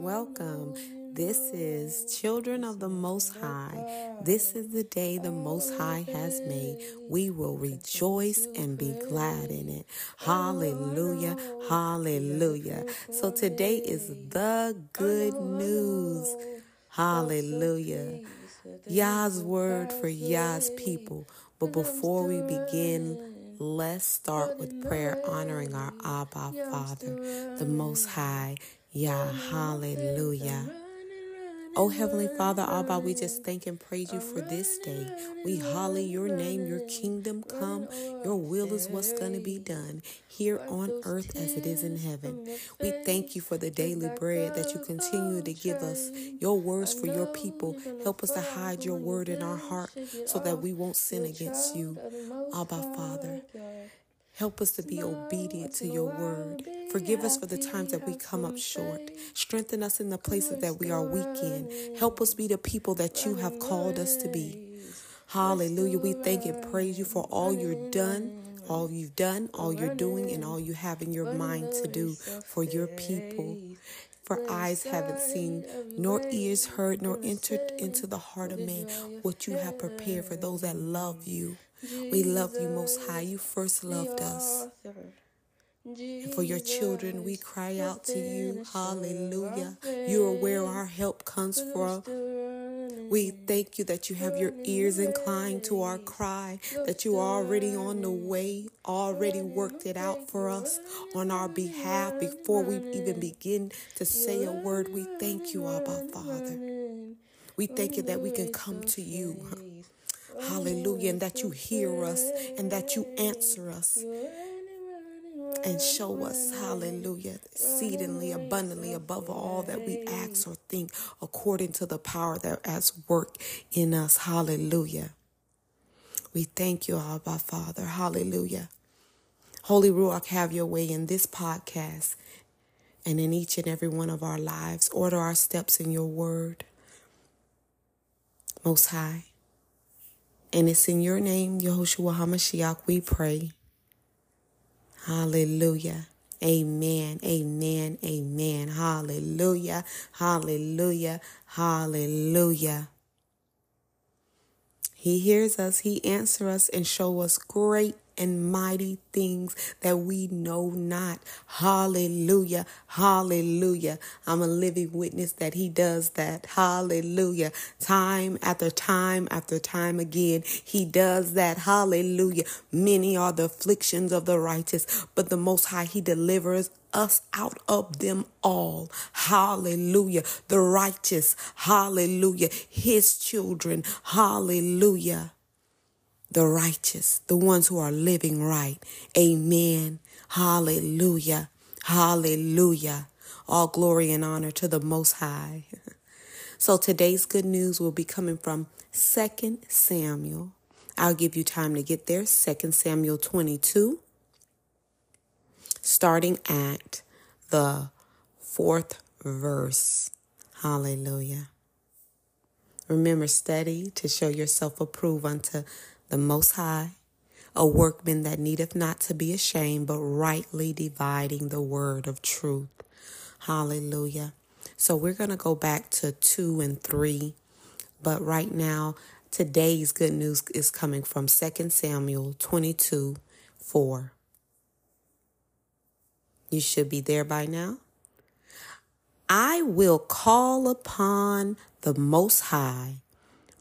Welcome. This is Children of the Most High. This is the day the Most High has made. We will rejoice and be glad in it. Hallelujah. Hallelujah. So today is the good news. Hallelujah. Yah's word for Yah's people. But before we begin, Let's start with prayer honoring our Abba Father, the Most High. Yah, hallelujah. Oh, Heavenly Father, Abba, we just thank and praise you for this day. We holler your name, your kingdom come. Your will is what's going to be done here on earth as it is in heaven. We thank you for the daily bread that you continue to give us, your words for your people. Help us to hide your word in our heart so that we won't sin against you. Abba, Father. Help us to be obedient to your word. Forgive us for the times that we come up short. Strengthen us in the places that we are weak in. Help us be the people that you have called us to be. Hallelujah. We thank and praise you for all you're done, all you've done, all you're doing, and all you have in your mind to do for your people. For eyes haven't seen, nor ears heard, nor entered into the heart of man what you have prepared for those that love you. We love you most high. You first loved us. And for your children, we cry out to you. Hallelujah. You are where our help comes from. We thank you that you have your ears inclined to our cry, that you are already on the way, already worked it out for us on our behalf before we even begin to say a word. We thank you, Abba Father. We thank you that we can come to you. Hallelujah. And that you hear us and that you answer us and show us, hallelujah, exceedingly abundantly above all that we ask or think, according to the power that has work in us. Hallelujah. We thank you, Abba Father. Hallelujah. Holy Ruach, have your way in this podcast and in each and every one of our lives. Order our steps in your word. Most High. And it's in your name, Yehoshua HaMashiach, we pray. Hallelujah. Amen. Amen. Amen. Hallelujah. Hallelujah. Hallelujah. He hears us, he answers us and show us great and mighty things that we know not. Hallelujah. Hallelujah. I'm a living witness that he does that. Hallelujah. Time after time after time again, he does that. Hallelujah. Many are the afflictions of the righteous, but the most high he delivers us out of them all. Hallelujah. The righteous. Hallelujah. His children. Hallelujah the righteous, the ones who are living right. Amen. Hallelujah. Hallelujah. All glory and honor to the Most High. so today's good news will be coming from 2 Samuel. I'll give you time to get there. 2 Samuel 22, starting at the fourth verse. Hallelujah. Remember, study to show yourself approved unto the Most High, a workman that needeth not to be ashamed, but rightly dividing the word of truth. Hallelujah. So we're going to go back to two and three, but right now, today's good news is coming from 2 Samuel 22 4. You should be there by now. I will call upon the Most High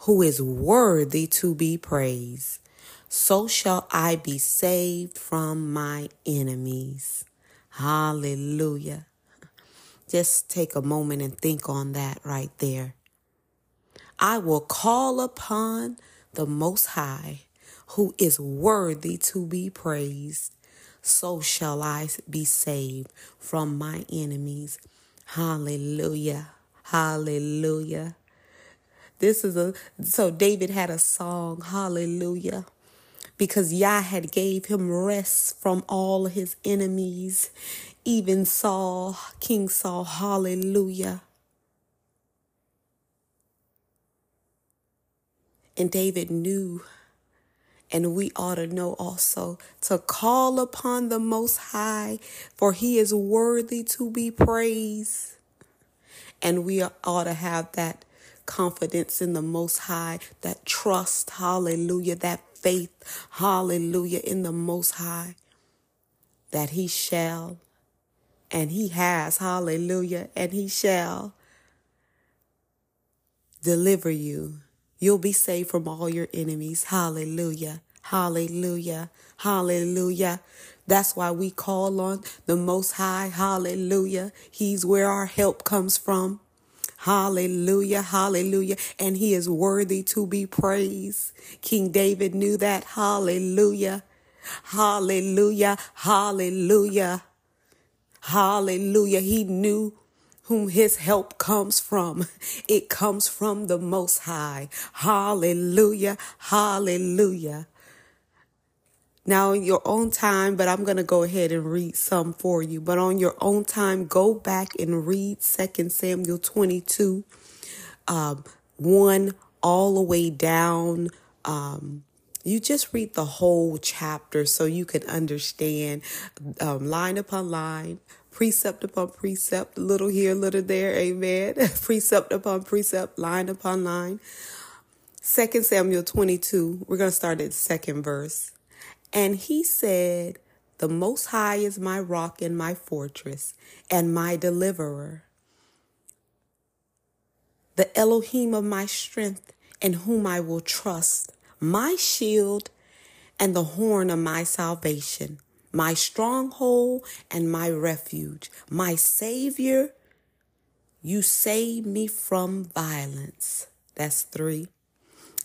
who is worthy to be praised. So shall I be saved from my enemies. Hallelujah. Just take a moment and think on that right there. I will call upon the Most High, who is worthy to be praised. So shall I be saved from my enemies. Hallelujah. Hallelujah. This is a so David had a song, hallelujah. Because Yah had gave him rest from all his enemies, even Saul, King Saul, hallelujah. And David knew, and we ought to know also, to call upon the Most High, for he is worthy to be praised. And we ought to have that confidence in the Most High, that trust, hallelujah, that faith, hallelujah, in the Most High, that He shall, and He has, hallelujah, and He shall deliver you. You'll be saved from all your enemies, hallelujah, hallelujah, hallelujah. That's why we call on the Most High. Hallelujah. He's where our help comes from. Hallelujah, hallelujah. And he is worthy to be praised. King David knew that. Hallelujah, hallelujah, hallelujah, hallelujah. He knew whom his help comes from. It comes from the Most High. Hallelujah, hallelujah. Now, your own time, but I'm going to go ahead and read some for you. But on your own time, go back and read 2 Samuel 22, um, 1 all the way down. Um, you just read the whole chapter so you can understand um, line upon line, precept upon precept, little here, little there, amen. precept upon precept, line upon line. 2 Samuel 22, we're going to start at second verse. And he said, The Most High is my rock and my fortress and my deliverer, the Elohim of my strength, in whom I will trust, my shield and the horn of my salvation, my stronghold and my refuge, my Savior. You save me from violence. That's three.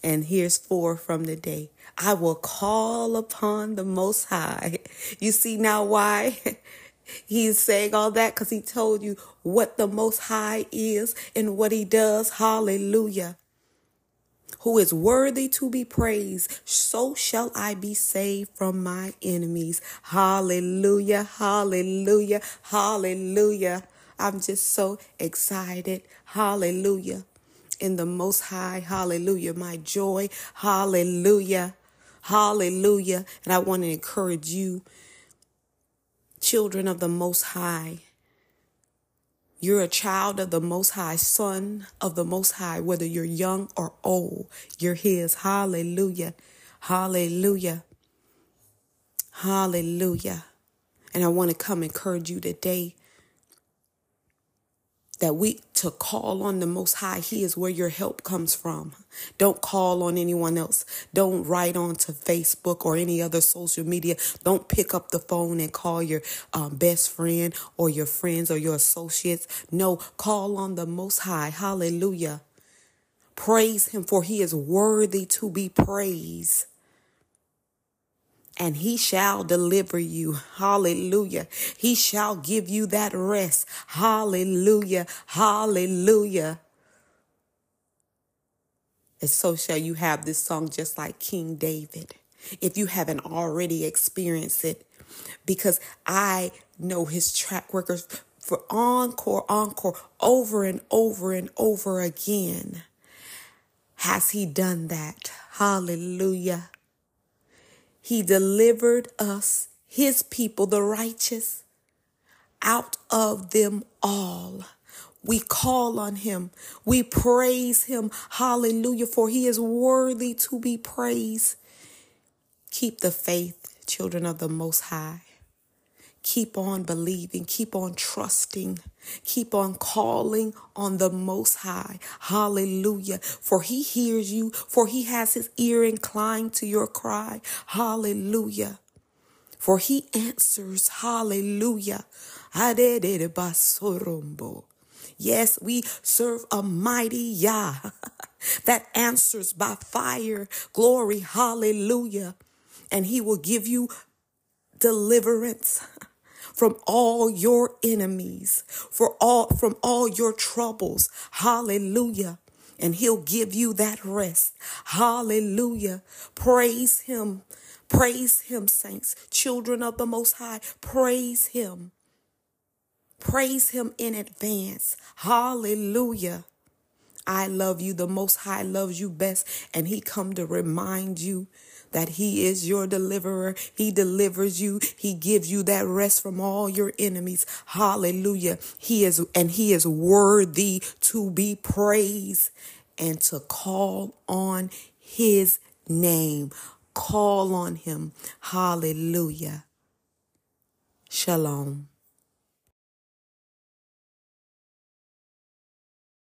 And here's four from the day. I will call upon the Most High. You see now why? He's saying all that because he told you what the Most High is and what he does. Hallelujah. Who is worthy to be praised, so shall I be saved from my enemies. Hallelujah, hallelujah, hallelujah. I'm just so excited. Hallelujah in the Most High. Hallelujah. My joy. Hallelujah. Hallelujah. And I want to encourage you, children of the Most High. You're a child of the Most High, son of the Most High, whether you're young or old, you're His. Hallelujah. Hallelujah. Hallelujah. And I want to come encourage you today that we to call on the most high he is where your help comes from. Don't call on anyone else. Don't write on to facebook or any other social media. Don't pick up the phone and call your um, best friend or your friends or your associates. No call on the most high. Hallelujah. Praise him for he is worthy to be praised and he shall deliver you. Hallelujah. He shall give you that rest. Hallelujah. Hallelujah. And so shall you have this song just like King David. If you haven't already experienced it, because I know his track records for encore, encore, over and over and over again. Has he done that? Hallelujah. He delivered us, his people, the righteous, out of them all. We call on him. We praise him. Hallelujah. For he is worthy to be praised. Keep the faith, children of the Most High. Keep on believing, keep on trusting, keep on calling on the Most High. Hallelujah. For He hears you, for He has His ear inclined to your cry. Hallelujah. For He answers. Hallelujah. Yes, we serve a mighty Yah that answers by fire. Glory. Hallelujah. And He will give you deliverance from all your enemies, for all from all your troubles. Hallelujah. And he'll give you that rest. Hallelujah. Praise him. Praise him, saints, children of the Most High. Praise him. Praise him in advance. Hallelujah. I love you. The Most High loves you best. And He come to remind you that He is your deliverer. He delivers you. He gives you that rest from all your enemies. Hallelujah. He is, and He is worthy to be praised and to call on His name. Call on Him. Hallelujah. Shalom.